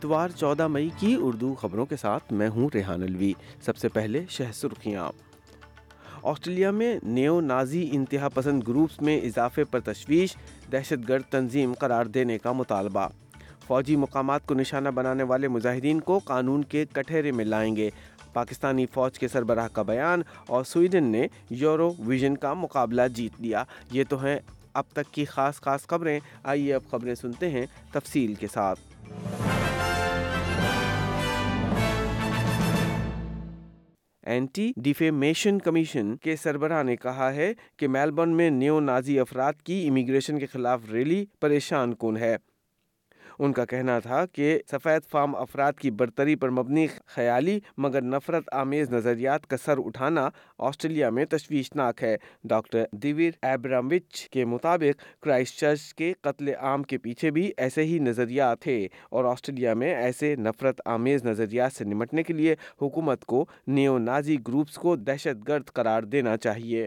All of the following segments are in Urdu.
اتوار چودہ مئی کی اردو خبروں کے ساتھ میں ہوں ریحان الوی سب سے پہلے شہ سرخیاں آسٹریلیا میں نیو نازی انتہا پسند گروپس میں اضافے پر تشویش دہشت گرد تنظیم قرار دینے کا مطالبہ فوجی مقامات کو نشانہ بنانے والے مظاہرین کو قانون کے کٹہرے میں لائیں گے پاکستانی فوج کے سربراہ کا بیان اور سویڈن نے یورو ویژن کا مقابلہ جیت لیا یہ تو ہیں اب تک کی خاص خاص خبریں آئیے اب خبریں سنتے ہیں تفصیل کے ساتھ اینٹی ڈیفیمیشن کمیشن کے سربراہ نے کہا ہے کہ میلبرن میں نیو نازی افراد کی امیگریشن کے خلاف ریلی پریشان کون ہے ان کا کہنا تھا کہ سفید فام افراد کی برتری پر مبنی خیالی مگر نفرت آمیز نظریات کا سر اٹھانا آسٹریلیا میں تشویشناک ہے ڈاکٹر دیویر ایبرموچ کے مطابق کرائسٹ چرچ کے قتل عام کے پیچھے بھی ایسے ہی نظریات تھے اور آسٹریلیا میں ایسے نفرت آمیز نظریات سے نمٹنے کے لیے حکومت کو نیو نازی گروپس کو دہشت گرد قرار دینا چاہیے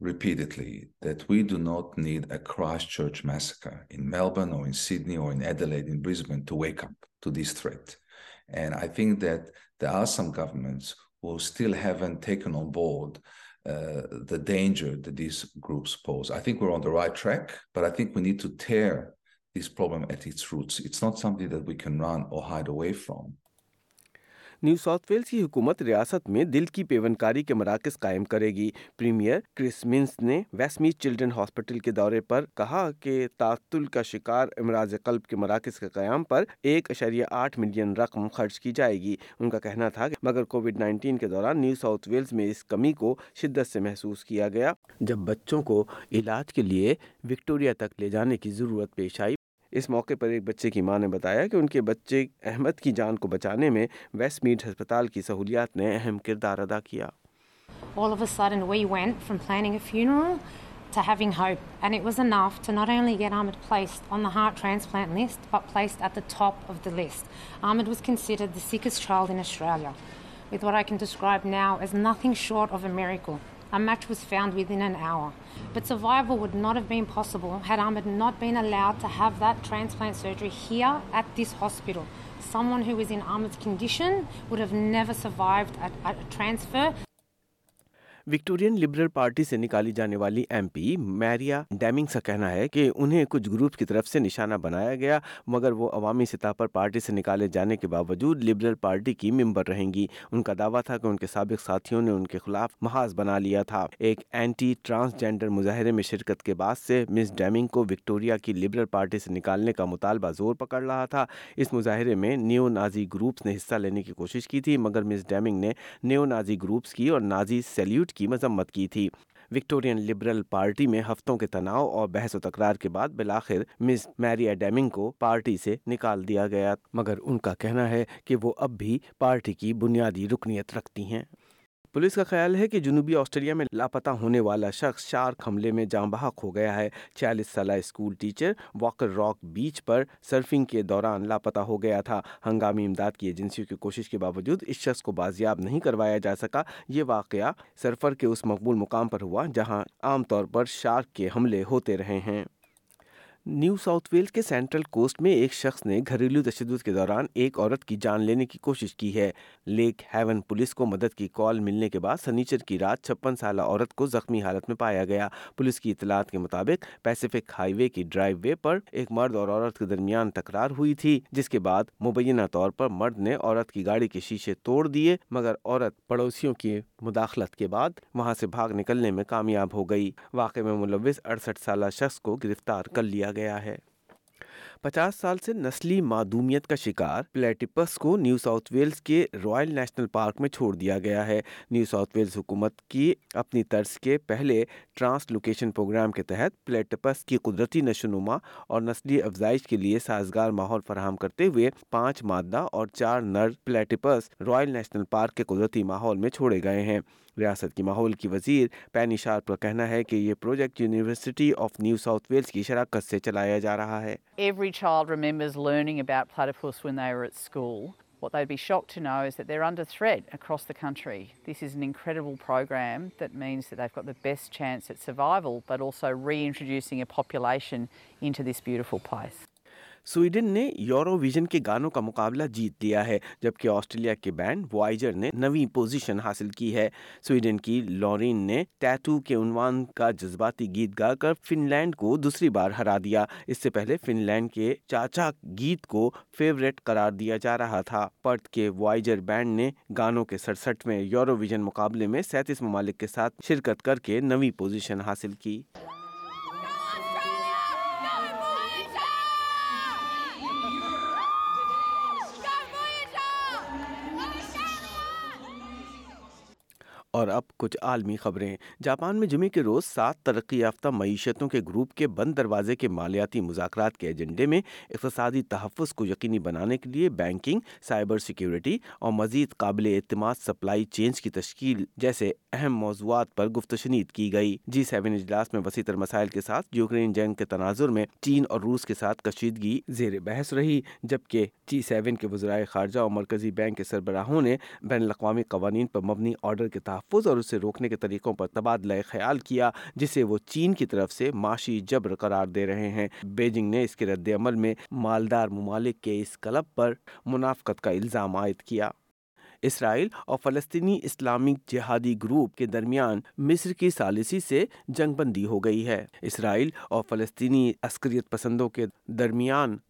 repeatedly that we do not need a Christchurch massacre in Melbourne or in Sydney or in Adelaide, in Brisbane, to wake up to this threat. And I think that there are some governments who still haven't taken on board uh, the danger that these groups pose. I think we're on the right track, but I think we need to tear this problem at its roots. It's not something that we can run or hide away from. New South Wales کی حکومت ریاست میں دل کی پیونکاری کے مراکز قائم کرے گی پریمیئر منس نے ویسٹ چلڈرن ہاسپٹل کے دورے پر کہا کہ تعطل کا شکار امراض قلب کے مراکز کے قیام پر ایک اشاریہ آٹھ ملین رقم خرچ کی جائے گی ان کا کہنا تھا کہ مگر کووڈ نائنٹین کے دوران نیو ساؤتھ ویلز میں اس کمی کو شدت سے محسوس کیا گیا جب بچوں کو علاج کے لیے وکٹوریا تک لے جانے کی ضرورت پیش آئی اس موقع پر ایک بچے کی ماں نے بتایا کہ ان کے بچے احمد کی جان کو بچانے میں ویسٹ میڈ ہسپتال کی سہولیات نے اہم کردار ادا کیا All of a sudden we went from planning a funeral to having hope and it was enough to not only get Ahmed placed on the heart transplant list but placed at the top of the list. Ahmed was considered the sickest child in Australia with what I can describe now as nothing short of a miracle. A match was found within an hour. But survival would not have been possible had Ahmed not been allowed to have that transplant surgery here at this hospital. Someone who was in Ahmed's condition would have never survived a transfer. Victorian Liberal Party سے نکالی جانے والی ایم پی میریا ڈیمنگ کا کہنا ہے کہ انہیں کچھ گروپ کی طرف سے نشانہ بنایا گیا مگر وہ عوامی سطح پر پارٹی سے نکالے جانے کے باوجود لبرل پارٹی کی ممبر رہیں گی ان کا دعویٰ تھا کہ ان کے سابق ساتھیوں نے ان کے خلاف محاذ بنا لیا تھا ایک اینٹی ٹرانسجینڈر مظاہرے میں شرکت کے بعد سے مس ڈیمنگ کو وکٹوریا کی لبرل پارٹی سے نکالنے کا مطالبہ زور پکڑ رہا تھا اس مظاہرے میں نیو نازی گروپس نے حصہ لینے کی کوشش کی تھی مگر مس ڈیمنگ نے نیو نازی گروپس کی اور نازی سیلیوٹ کی مذمت کی تھی وکٹورین لبرل پارٹی میں ہفتوں کے تناؤ اور بحث و تکرار کے بعد بلاخر مس میری ایڈیمنگ کو پارٹی سے نکال دیا گیا مگر ان کا کہنا ہے کہ وہ اب بھی پارٹی کی بنیادی رکنیت رکھتی ہیں پولیس کا خیال ہے کہ جنوبی آسٹریلیا میں لاپتہ ہونے والا شخص شارک حملے میں جاں بحق ہو گیا ہے چھیالیس سالہ school teacher Walker Rock Beach پر سرفنگ کے دوران لاپتہ ہو گیا تھا ہنگامی امداد کی ایجنسیوں کی کوشش کے باوجود اس شخص کو بازیاب نہیں کروایا جا سکا یہ واقعہ سرفر کے اس مقبول مقام پر ہوا جہاں عام طور پر شارک کے حملے ہوتے رہے ہیں نیو ساؤتھ ویلز کے سینٹرل کوسٹ میں ایک شخص نے گھریلو تشدد کے دوران ایک عورت کی جان لینے کی کوشش کی ہے لیک ہیون پولیس کو مدد کی کال ملنے کے بعد سنیچر کی رات چھپن سالہ عورت کو زخمی حالت میں پایا گیا پولیس کی اطلاعات کے مطابق پیسیفک ہائی وے کی ڈرائیو وے پر ایک مرد اور عورت کے درمیان تکرار ہوئی تھی جس کے بعد مبینہ طور پر مرد نے عورت کی گاڑی کے شیشے توڑ دیے مگر عورت پڑوسیوں کی مداخلت کے بعد وہاں سے بھاگ نکلنے میں کامیاب ہو گئی واقعے میں ملوث اڑسٹھ سالہ شخص کو گرفتار کر لیا گیا گیا ہے پچاس سال سے نسلی معدومیت کا شکار پلیٹپس کو نیو ساؤتھ ویلز کے رائل نیشنل پارک میں چھوڑ دیا گیا ہے نیو ساؤتھ ویلز حکومت کی اپنی طرز کے پہلے ٹرانس لوکیشن پروگرام کے تحت پلیٹپس کی قدرتی نشو نما اور نسلی افزائش کے لیے سازگار ماحول فراہم کرتے ہوئے پانچ مادہ اور چار نر پلیٹپس رائل نیشنل پارک کے قدرتی ماحول میں چھوڑے گئے ہیں ریاست کی ماحول کی وزیر پینی شارپ کا کہنا ہے کہ یہ project university of New South Wales کی شراکت سے چلایا جا رہا ہے لرنی اب I school what I be shoot intern third across the country disable program that means the assistance available but us a range a population in to this powerful pass Sweden نے یورو ویژن کے گانوں کا مقابلہ جیت لیا ہے جبکہ آسٹریلیا کے بینڈ وائجر نے نوی پوزیشن حاصل کی ہے سویڈن کی لورین نے ٹیٹو کے انوان کا جذباتی گیت گا کر فن لینڈ کو دوسری بار ہرا دیا اس سے پہلے فن لینڈ کے چاچا گیت کو فیوریٹ قرار دیا جا رہا تھا پرت کے وائجر بینڈ نے گانوں کے سڑسٹھ میں یورو ویژن مقابلے میں سینتیس ممالک کے ساتھ شرکت کر کے نوی پوزیشن حاصل کی اور اب کچھ عالمی خبریں جاپان میں جمعے کے روز سات ترقی یافتہ معیشتوں کے گروپ کے بند دروازے کے مالیاتی مذاکرات کے ایجنڈے میں اقتصادی تحفظ کو یقینی بنانے کے لیے بینکنگ سائبر سیکیورٹی اور مزید قابل اعتماد سپلائی چینج کی تشکیل جیسے اہم موضوعات پر گفت شنید کی گئی جی سیون اجلاس میں وسیع تر مسائل کے ساتھ یوکرین جنگ کے تناظر میں چین اور روس کے ساتھ کشیدگی زیر بحث رہی جبکہ جی سیون کے وزرائے خارجہ اور مرکزی بینک کے سربراہوں نے بین الاقوامی قوانین پر مبنی آرڈر کے تحفظ اور اسے روکنے کے طریقوں پر تبادلہ خیال کیا جسے وہ چین کی طرف سے معاشی جبر قرار دے رہے ہیں بیجنگ نے اس کے رد عمل میں مالدار ممالک کے اس کلب پر منافقت کا الزام عائد کیا اسرائیل اور فلسطینی اسلامک جہادی گروپ کے درمیان مصر کی ثالثی سے جنگ بندی ہو گئی ہے اسرائیل اور فلسطینی عسکریت پسندوں کے درمیان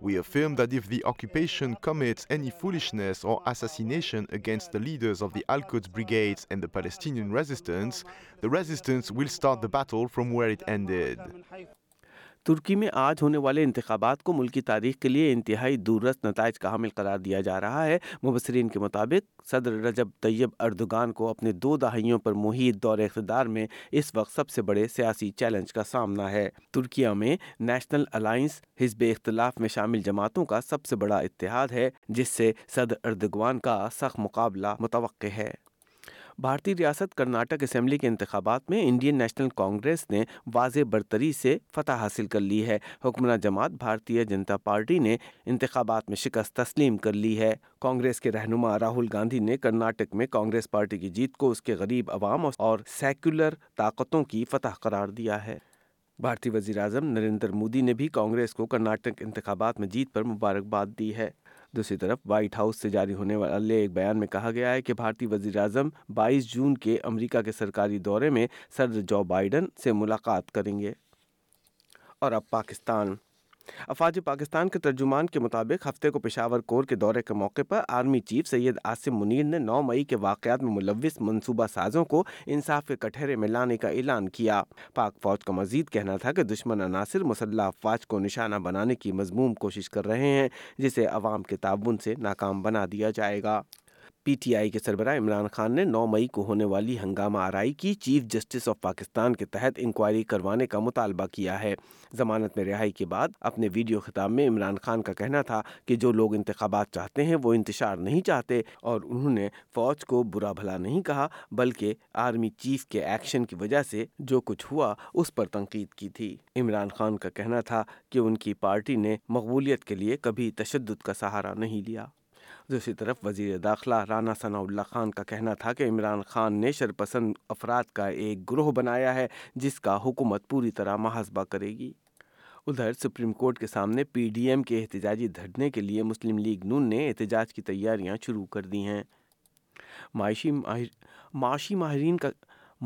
We affirm that if the occupation commits any foolishness or assassination against the leaders of the Al-Quds brigades and the Palestinian resistance, the resistance will start the battle from where it ended. ترکی میں آج ہونے والے انتخابات کو ملکی تاریخ کے لیے انتہائی دورست نتائج کا حامل قرار دیا جا رہا ہے مبصرین کے مطابق صدر رجب طیب اردگان کو اپنے دو دہائیوں پر محیط دور اقتدار میں اس وقت سب سے بڑے سیاسی چیلنج کا سامنا ہے ترکیہ میں نیشنل الائنس حزب اختلاف میں شامل جماعتوں کا سب سے بڑا اتحاد ہے جس سے صدر اردگوان کا سخت مقابلہ متوقع ہے بھارتی ریاست کرناٹک اسمبلی کے انتخابات میں انڈین نیشنل کانگریس نے واضح برتری سے فتح حاصل کر لی ہے حکمراں جماعت بھارتی جنتا پارٹی نے انتخابات میں شکست تسلیم کر لی ہے کانگریس کے رہنما راہل گاندھی نے کرناٹک میں کانگریس پارٹی کی جیت کو اس کے غریب عوام اور سیکولر طاقتوں کی فتح قرار دیا ہے بھارتی وزیر اعظم نریندر مودی نے بھی کانگریس کو کرناٹک انتخابات میں جیت پر مبارکباد دی ہے دوسری طرف وائٹ ہاؤس سے جاری ہونے والے ایک بیان میں کہا گیا ہے کہ بھارتی وزیر اعظم بائیس جون کے امریکہ کے سرکاری دورے میں صدر جو بائیڈن سے ملاقات کریں گے اور اب پاکستان افاج پاکستان کے ترجمان کے مطابق ہفتے کو پشاور کور کے دورے کے موقع پر آرمی چیف سید آصم منیر نے نو مئی کے واقعات میں ملوث منصوبہ سازوں کو انصاف کے کٹہرے میں لانے کا اعلان کیا پاک فوج کا مزید کہنا تھا کہ دشمن عناصر مسلح افواج کو نشانہ بنانے کی مضموم کوشش کر رہے ہیں جسے عوام کے تعاون سے ناکام بنا دیا جائے گا پی ٹی آئی کے سربراہ عمران خان نے نو مئی کو ہونے والی ہنگامہ آرائی کی چیف جسٹس آف پاکستان کے تحت انکوائری کروانے کا مطالبہ کیا ہے ضمانت میں رہائی کے بعد اپنے ویڈیو خطاب میں عمران خان کا کہنا تھا کہ جو لوگ انتخابات چاہتے ہیں وہ انتشار نہیں چاہتے اور انہوں نے فوج کو برا بھلا نہیں کہا بلکہ آرمی چیف کے ایکشن کی وجہ سے جو کچھ ہوا اس پر تنقید کی تھی عمران خان کا کہنا تھا کہ ان کی پارٹی نے مقبولیت کے لیے کبھی تشدد کا سہارا نہیں لیا دوسری طرف وزیر داخلہ رانا ثناء اللہ خان کا کہنا تھا کہ عمران خان نے شرپسند افراد کا ایک گروہ بنایا ہے جس کا حکومت پوری طرح محاذبہ کرے گی ادھر سپریم کورٹ کے سامنے پی ڈی ایم کے احتجاجی دھرنے کے لیے مسلم لیگ نون نے احتجاج کی تیاریاں شروع کر دی ہیں معاشی معاشی ماہرین کا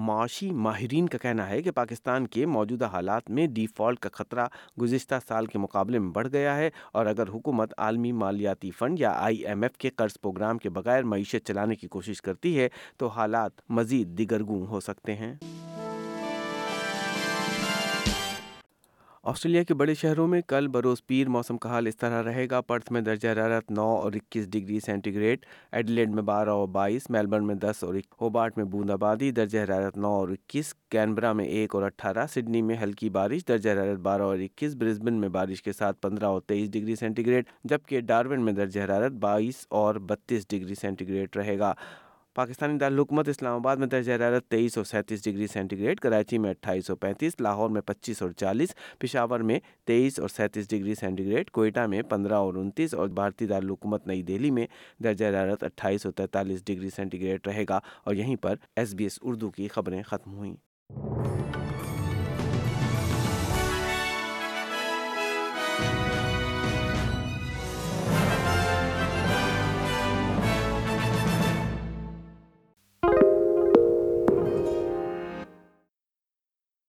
معاشی ماہرین کا کہنا ہے کہ پاکستان کے موجودہ حالات میں ڈیفالٹ کا خطرہ گزشتہ سال کے مقابلے میں بڑھ گیا ہے اور اگر حکومت عالمی مالیاتی فنڈ یا آئی ایم ایف کے قرض پروگرام کے بغیر معیشت چلانے کی کوشش کرتی ہے تو حالات مزید دیگرگوں ہو سکتے ہیں آسٹریلیا کے بڑے شہروں میں کل بروز پیر موسم کا حال اس طرح رہے گا پرتھ میں درجہ حرارت نو اور اکیس ڈگری سینٹی گریڈ ایڈلینڈ میں بارہ اور بائیس میلبرن میں دس اور ہوبارٹ میں بوند آبادی درجہ حرارت نو اور اکیس کینبرا میں ایک اور اٹھارہ سڈنی میں ہلکی بارش درجہ حرارت بارہ اور اکیس برسبن میں بارش کے ساتھ پندرہ اور تیئیس ڈگری سینٹی گریڈ جبکہ ڈارون میں درجہ حرارت بائیس اور بتیس ڈگری سینٹی گریڈ رہے گا پاکستانی دارالحکومت اسلام آباد میں درجہ حرارت تیئیس سو سینتیس ڈگری سینٹی گریڈ کراچی میں اٹھائیس سو پینتیس لاہور میں پچیس اور چالیس پشاور میں تیئیس اور سینتیس ڈگری سینٹی گریڈ کوئٹہ میں پندرہ اور انتیس اور بھارتی دارالحکومت نئی دہلی میں درجہ حرارت اٹھائیس سو تینتالیس ڈگری سینٹی گریڈ رہے گا اور یہیں پر ایس بی ایس اردو کی خبریں ختم ہوئیں